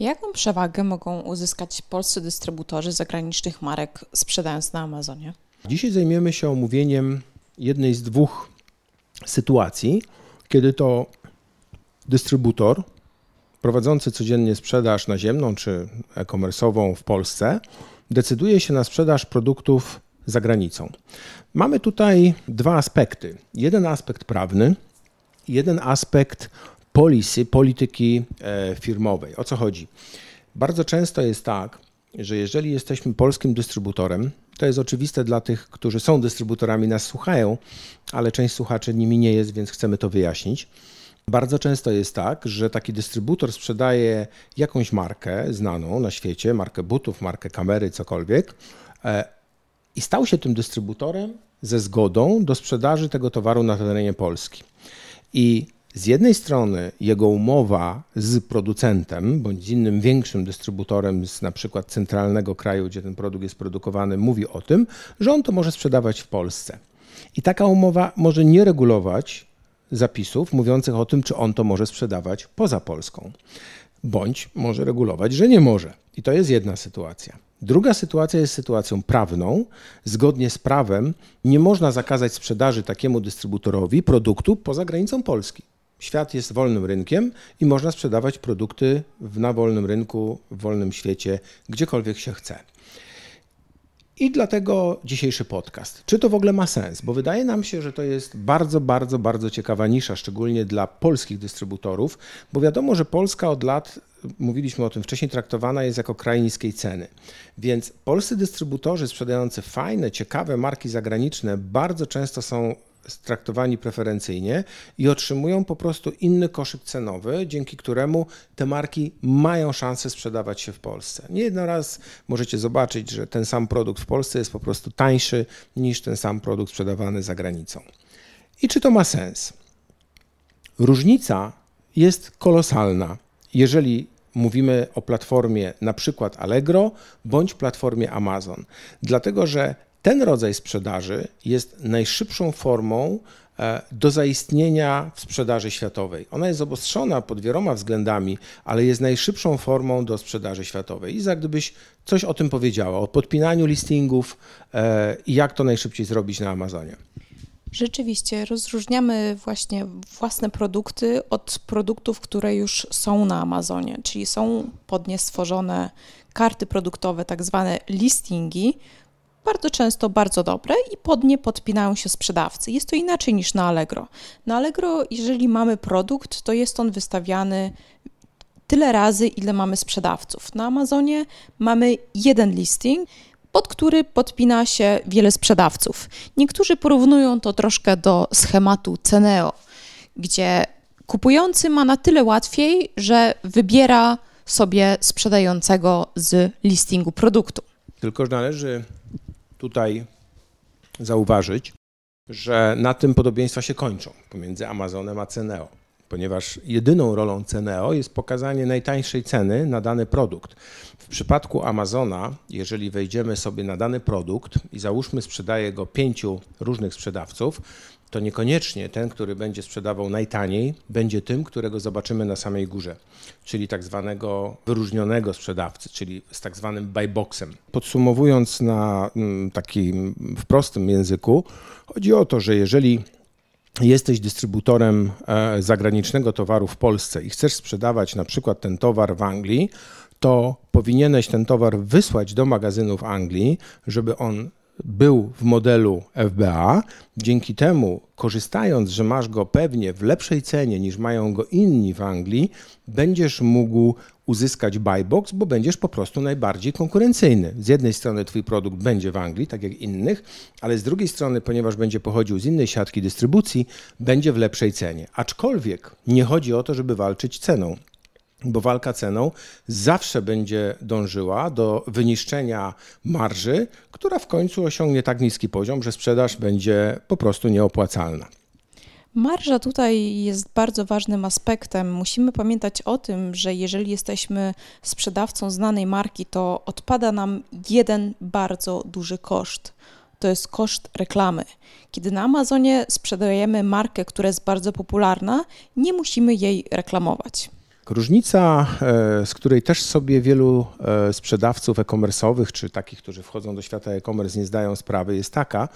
Jaką przewagę mogą uzyskać polscy dystrybutorzy zagranicznych marek sprzedając na Amazonie? Dzisiaj zajmiemy się omówieniem jednej z dwóch sytuacji, kiedy to dystrybutor prowadzący codziennie sprzedaż naziemną czy e-commerce'ową w Polsce decyduje się na sprzedaż produktów za granicą. Mamy tutaj dwa aspekty. Jeden aspekt prawny, jeden aspekt policy, polityki e, firmowej. O co chodzi? Bardzo często jest tak, że jeżeli jesteśmy polskim dystrybutorem, to jest oczywiste dla tych, którzy są dystrybutorami, nas słuchają, ale część słuchaczy nimi nie jest, więc chcemy to wyjaśnić. Bardzo często jest tak, że taki dystrybutor sprzedaje jakąś markę znaną na świecie, markę butów, markę kamery, cokolwiek, e, i stał się tym dystrybutorem ze zgodą do sprzedaży tego towaru na terenie Polski. I z jednej strony jego umowa z producentem bądź z innym większym dystrybutorem z na przykład centralnego kraju, gdzie ten produkt jest produkowany, mówi o tym, że on to może sprzedawać w Polsce. I taka umowa może nie regulować zapisów mówiących o tym, czy on to może sprzedawać poza Polską, bądź może regulować, że nie może. I to jest jedna sytuacja. Druga sytuacja jest sytuacją prawną. Zgodnie z prawem nie można zakazać sprzedaży takiemu dystrybutorowi produktu poza granicą Polski. Świat jest wolnym rynkiem i można sprzedawać produkty na wolnym rynku, w wolnym świecie, gdziekolwiek się chce. I dlatego dzisiejszy podcast. Czy to w ogóle ma sens? Bo wydaje nam się, że to jest bardzo, bardzo, bardzo ciekawa nisza, szczególnie dla polskich dystrybutorów, bo wiadomo, że Polska od lat, mówiliśmy o tym wcześniej, traktowana jest jako kraj niskiej ceny. Więc polscy dystrybutorzy sprzedający fajne, ciekawe marki zagraniczne bardzo często są traktowani preferencyjnie i otrzymują po prostu inny koszyk cenowy, dzięki któremu te marki mają szansę sprzedawać się w Polsce. Nie jeden raz możecie zobaczyć, że ten sam produkt w Polsce jest po prostu tańszy niż ten sam produkt sprzedawany za granicą. I czy to ma sens? Różnica jest kolosalna, jeżeli mówimy o platformie na przykład Allegro bądź platformie Amazon, dlatego że ten rodzaj sprzedaży jest najszybszą formą e, do zaistnienia w sprzedaży światowej. Ona jest obostrzona pod wieloma względami, ale jest najszybszą formą do sprzedaży światowej. Iza, gdybyś coś o tym powiedziała, o podpinaniu listingów e, i jak to najszybciej zrobić na Amazonie. Rzeczywiście rozróżniamy właśnie własne produkty od produktów, które już są na Amazonie, czyli są pod nie stworzone karty produktowe, tak zwane listingi, bardzo często bardzo dobre i pod nie podpinają się sprzedawcy. Jest to inaczej niż na Allegro. Na Allegro, jeżeli mamy produkt, to jest on wystawiany tyle razy, ile mamy sprzedawców. Na Amazonie mamy jeden listing, pod który podpina się wiele sprzedawców. Niektórzy porównują to troszkę do schematu Ceneo, gdzie kupujący ma na tyle łatwiej, że wybiera sobie sprzedającego z listingu produktu. Tylko należy tutaj zauważyć, że na tym podobieństwa się kończą pomiędzy Amazonem a Ceneo, ponieważ jedyną rolą Ceneo jest pokazanie najtańszej ceny na dany produkt. W przypadku Amazona, jeżeli wejdziemy sobie na dany produkt i załóżmy sprzedaje go pięciu różnych sprzedawców, to niekoniecznie ten, który będzie sprzedawał najtaniej, będzie tym, którego zobaczymy na samej górze, czyli tak zwanego wyróżnionego sprzedawcy, czyli z tak zwanym buyboxem. Podsumowując na mm, takim w prostym języku, chodzi o to, że jeżeli jesteś dystrybutorem e, zagranicznego towaru w Polsce i chcesz sprzedawać na przykład ten towar w Anglii, to powinieneś ten towar wysłać do magazynów Anglii, żeby on był w modelu FBA. Dzięki temu, korzystając, że masz go pewnie w lepszej cenie niż mają go inni w Anglii, będziesz mógł uzyskać buy box, bo będziesz po prostu najbardziej konkurencyjny. Z jednej strony twój produkt będzie w Anglii, tak jak innych, ale z drugiej strony, ponieważ będzie pochodził z innej siatki dystrybucji, będzie w lepszej cenie. Aczkolwiek nie chodzi o to, żeby walczyć ceną bo walka ceną zawsze będzie dążyła do wyniszczenia marży, która w końcu osiągnie tak niski poziom, że sprzedaż będzie po prostu nieopłacalna. Marża tutaj jest bardzo ważnym aspektem. Musimy pamiętać o tym, że jeżeli jesteśmy sprzedawcą znanej marki, to odpada nam jeden bardzo duży koszt. To jest koszt reklamy. Kiedy na Amazonie sprzedajemy markę, która jest bardzo popularna, nie musimy jej reklamować. Różnica, e, z której też sobie wielu e, sprzedawców e-commerce'owych, czy takich, którzy wchodzą do świata e-commerce, nie zdają sprawy, jest taka,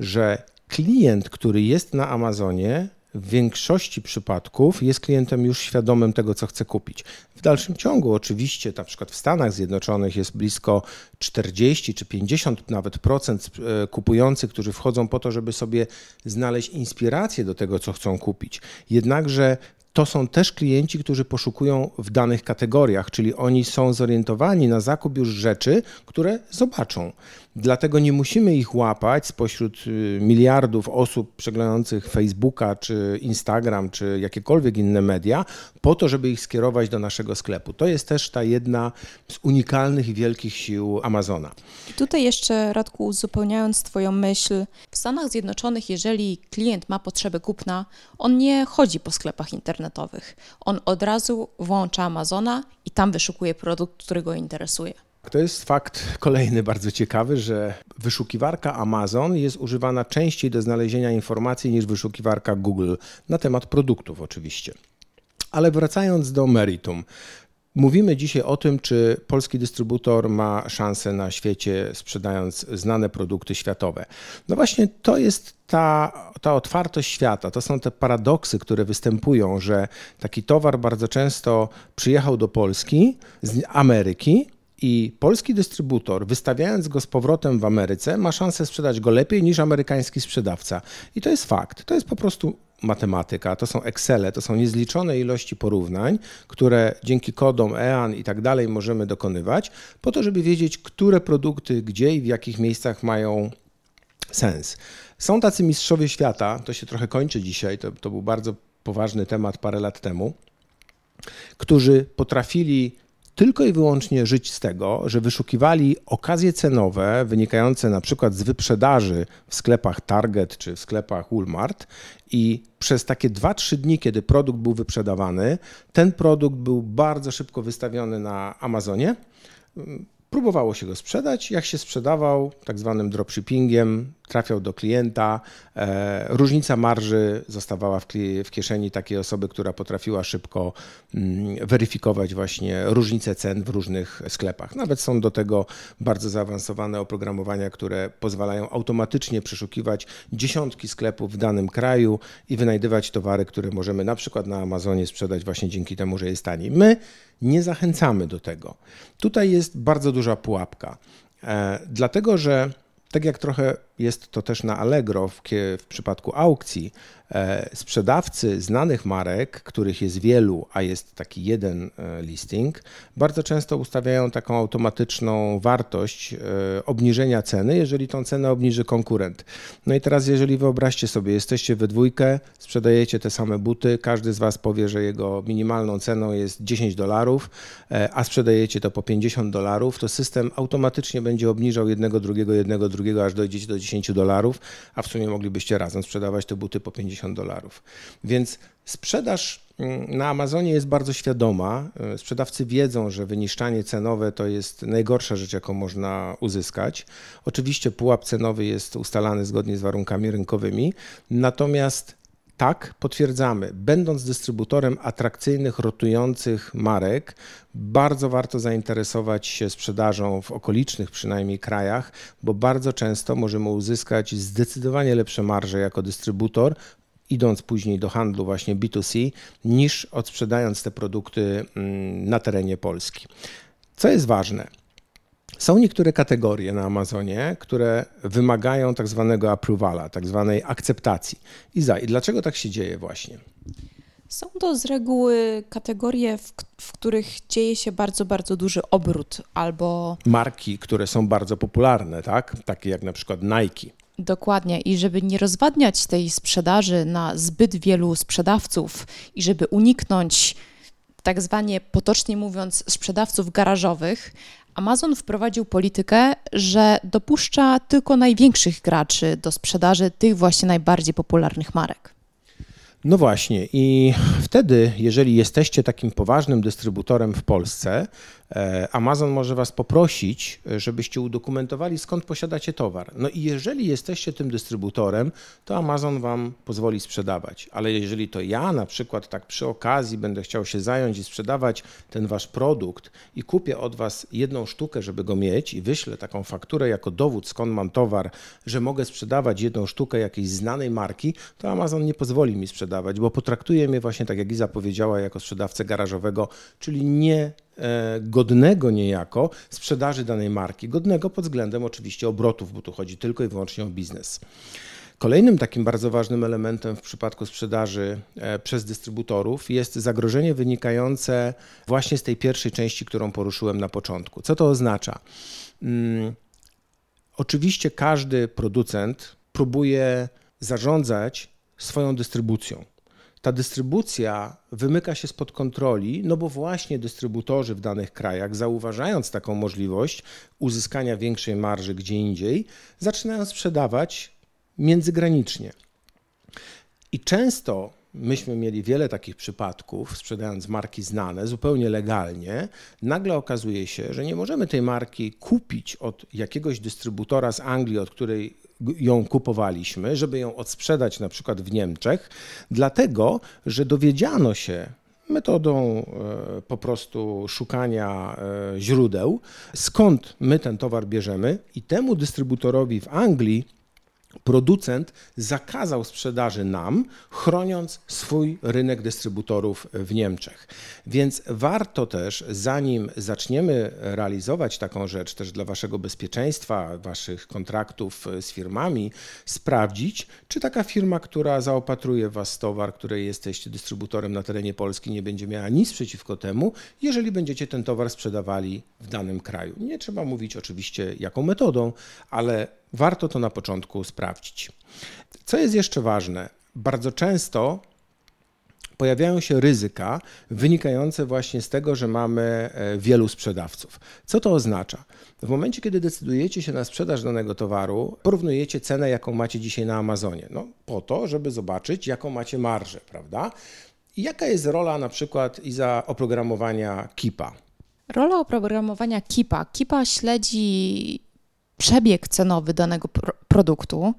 że klient, który jest na Amazonie, w większości przypadków jest klientem już świadomym tego, co chce kupić. W dalszym ciągu, oczywiście, na przykład w Stanach Zjednoczonych jest blisko 40 czy 50 nawet procent e, kupujących, którzy wchodzą po to, żeby sobie znaleźć inspirację do tego, co chcą kupić. Jednakże to są też klienci, którzy poszukują w danych kategoriach, czyli oni są zorientowani na zakup już rzeczy, które zobaczą. Dlatego nie musimy ich łapać spośród y, miliardów osób przeglądających Facebooka, czy Instagram, czy jakiekolwiek inne media, po to, żeby ich skierować do naszego sklepu. To jest też ta jedna z unikalnych i wielkich sił Amazona. Tutaj jeszcze, Radku, uzupełniając Twoją myśl, w Stanach Zjednoczonych, jeżeli klient ma potrzebę kupna, on nie chodzi po sklepach internetowych. On od razu włącza Amazona i tam wyszukuje produkt, który go interesuje. To jest fakt kolejny bardzo ciekawy, że wyszukiwarka Amazon jest używana częściej do znalezienia informacji niż wyszukiwarka Google na temat produktów oczywiście. Ale wracając do meritum. Mówimy dzisiaj o tym, czy polski dystrybutor ma szansę na świecie, sprzedając znane produkty światowe. No właśnie to jest ta, ta otwartość świata, to są te paradoksy, które występują, że taki towar bardzo często przyjechał do Polski z Ameryki, i polski dystrybutor, wystawiając go z powrotem w Ameryce, ma szansę sprzedać go lepiej niż amerykański sprzedawca. I to jest fakt. To jest po prostu matematyka, to są Excele, to są niezliczone ilości porównań, które dzięki kodom EAN i tak dalej możemy dokonywać, po to, żeby wiedzieć, które produkty gdzie i w jakich miejscach mają sens. Są tacy mistrzowie świata, to się trochę kończy dzisiaj, to, to był bardzo poważny temat parę lat temu, którzy potrafili tylko i wyłącznie żyć z tego, że wyszukiwali okazje cenowe wynikające na przykład z wyprzedaży w sklepach Target czy w sklepach Walmart i przez takie 2-3 dni, kiedy produkt był wyprzedawany, ten produkt był bardzo szybko wystawiony na Amazonie Próbowało się go sprzedać. Jak się sprzedawał, tak zwanym dropshippingiem, trafiał do klienta. E, różnica marży zostawała w kieszeni takiej osoby, która potrafiła szybko mm, weryfikować właśnie różnice cen w różnych sklepach. Nawet są do tego bardzo zaawansowane oprogramowania, które pozwalają automatycznie przeszukiwać dziesiątki sklepów w danym kraju i wynajdywać towary, które możemy na przykład na Amazonie sprzedać właśnie dzięki temu, że jest taniej. My nie zachęcamy do tego. Tutaj jest bardzo duża pułapka, e, dlatego że tak jak trochę jest to też na Allegro w, w przypadku aukcji, sprzedawcy znanych marek, których jest wielu, a jest taki jeden e, listing, bardzo często ustawiają taką automatyczną wartość e, obniżenia ceny, jeżeli tą cenę obniży konkurent. No i teraz, jeżeli wyobraźcie sobie, jesteście we dwójkę, sprzedajecie te same buty, każdy z Was powie, że jego minimalną ceną jest 10 dolarów, a sprzedajecie to po 50 dolarów, to system automatycznie będzie obniżał jednego, drugiego, jednego, drugiego, aż dojdziecie do 10 dolarów, a w sumie moglibyście razem sprzedawać te buty po 50 50 dolarów. Więc sprzedaż mm, na Amazonie jest bardzo świadoma. E, sprzedawcy wiedzą, że wyniszczanie cenowe to jest najgorsza rzecz, jaką można uzyskać. Oczywiście pułap cenowy jest ustalany zgodnie z warunkami rynkowymi, natomiast tak, potwierdzamy. Będąc dystrybutorem atrakcyjnych, rotujących marek, bardzo warto zainteresować się sprzedażą w okolicznych przynajmniej krajach, bo bardzo często możemy uzyskać zdecydowanie lepsze marże jako dystrybutor idąc później do handlu właśnie B2C, niż odsprzedając te produkty mm, na terenie Polski. Co jest ważne? Są niektóre kategorie na Amazonie, które wymagają tak zwanego approvala, tak zwanej akceptacji. Iza, i dlaczego tak się dzieje właśnie? Są to z reguły kategorie, w, w, których dzieje się bardzo, bardzo duży obrót albo. Marki, które są bardzo popularne, tak? Takie jak na przykład Nike. Dokładnie. I żeby nie rozwadniać tej sprzedaży na zbyt wielu sprzedawców i żeby uniknąć tak zwanie, potocznie mówiąc, sprzedawców garażowych, Amazon wprowadził politykę, że dopuszcza tylko największych graczy do sprzedaży tych właśnie najbardziej popularnych marek. No właśnie, i wtedy, jeżeli jesteście takim poważnym dystrybutorem w Polsce, Amazon może Was poprosić, żebyście udokumentowali, skąd posiadacie towar. No i jeżeli jesteście tym dystrybutorem, to Amazon Wam pozwoli sprzedawać. Ale jeżeli to ja na przykład tak przy okazji będę chciał się zająć i sprzedawać ten Wasz produkt i kupię od Was jedną sztukę, żeby go mieć i wyślę taką fakturę jako dowód, skąd mam towar, że mogę sprzedawać jedną sztukę jakiejś znanej marki, to Amazon nie pozwoli mi sprzedawać, bo potraktuje mnie właśnie tak, jak Iza powiedziała, jako sprzedawcę garażowego, czyli nie E, godnego niejako sprzedaży danej marki, godnego pod względem oczywiście obrotów, bo tu chodzi tylko i wyłącznie o biznes. Kolejnym takim bardzo ważnym elementem w przypadku sprzedaży e, przez dystrybutorów jest zagrożenie wynikające właśnie z tej pierwszej części, którą poruszyłem na początku. Co to oznacza? Hmm, oczywiście każdy producent próbuje zarządzać swoją dystrybucją ta dystrybucja wymyka się spod kontroli, no bo właśnie dystrybutorzy w danych krajach, zauważając taką możliwość uzyskania większej marży gdzie indziej, zaczynają sprzedawać międzygranicznie. I często myśmy mieli wiele takich przypadków, sprzedając marki znane zupełnie legalnie. Nagle okazuje się, że nie możemy tej marki kupić od jakiegoś dystrybutora z Anglii, od której ją kupowaliśmy, żeby ją odsprzedać na przykład w Niemczech, dlatego że dowiedziano się metodą e, po prostu szukania e, źródeł, skąd my ten towar bierzemy i temu dystrybutorowi w Anglii producent zakazał sprzedaży nam, chroniąc swój rynek dystrybutorów w Niemczech. Więc warto też, zanim zaczniemy realizować taką rzecz, też dla waszego bezpieczeństwa, waszych kontraktów z firmami, sprawdzić, czy taka firma, która zaopatruje was towar, której jesteście dystrybutorem na terenie Polski, nie będzie miała nic przeciwko temu, jeżeli będziecie ten towar sprzedawali w danym kraju. Nie trzeba mówić oczywiście jaką metodą, ale warto to na początku sprawdzić. Co jest jeszcze ważne? Bardzo często pojawiają się ryzyka wynikające właśnie z tego, że mamy e, wielu sprzedawców. Co to oznacza? W momencie, kiedy decydujecie się na sprzedaż danego towaru, porównujecie cenę, jaką macie dzisiaj na Amazonie. No, po to, żeby zobaczyć, jaką macie marżę, prawda? I jaka jest rola na przykład i za oprogramowania Kipa? Rola oprogramowania Kipa. Kipa śledzi przebieg cenowy danego pro produktu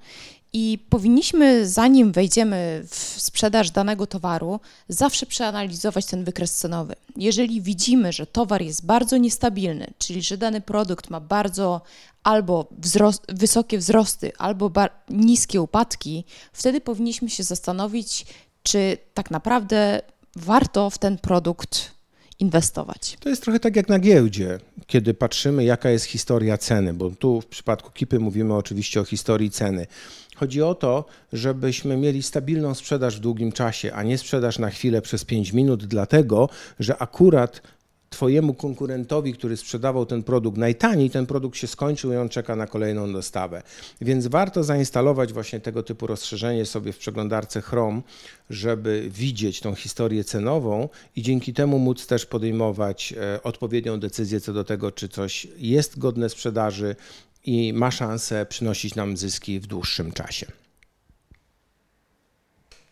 i powinniśmy, zanim wejdziemy w sprzedaż danego towaru, zawsze przeanalizować ten wykres cenowy. Jeżeli widzimy, że towar jest bardzo niestabilny, czyli że dany produkt ma bardzo albo wzrost, wysokie wzrosty, albo niskie upadki, wtedy powinniśmy się zastanowić, czy tak naprawdę warto w ten produkt inwestować. To jest trochę tak jak na giełdzie, kiedy patrzymy, jaka jest historia ceny, bo tu w przypadku Kipy mówimy oczywiście o historii ceny. Chodzi o to, żebyśmy mieli stabilną sprzedaż w długim czasie, a nie sprzedaż na chwilę przez 5 minut, dlatego że akurat Twojemu konkurentowi, który sprzedawał ten produkt najtaniej, ten produkt się skończył i on czeka na kolejną dostawę. Więc warto zainstalować właśnie tego typu rozszerzenie sobie w przeglądarce Chrome, żeby widzieć tą historię cenową i dzięki temu móc też podejmować e, odpowiednią decyzję co do tego, czy coś jest godne sprzedaży i ma szansę przynosić nam zyski w dłuższym czasie.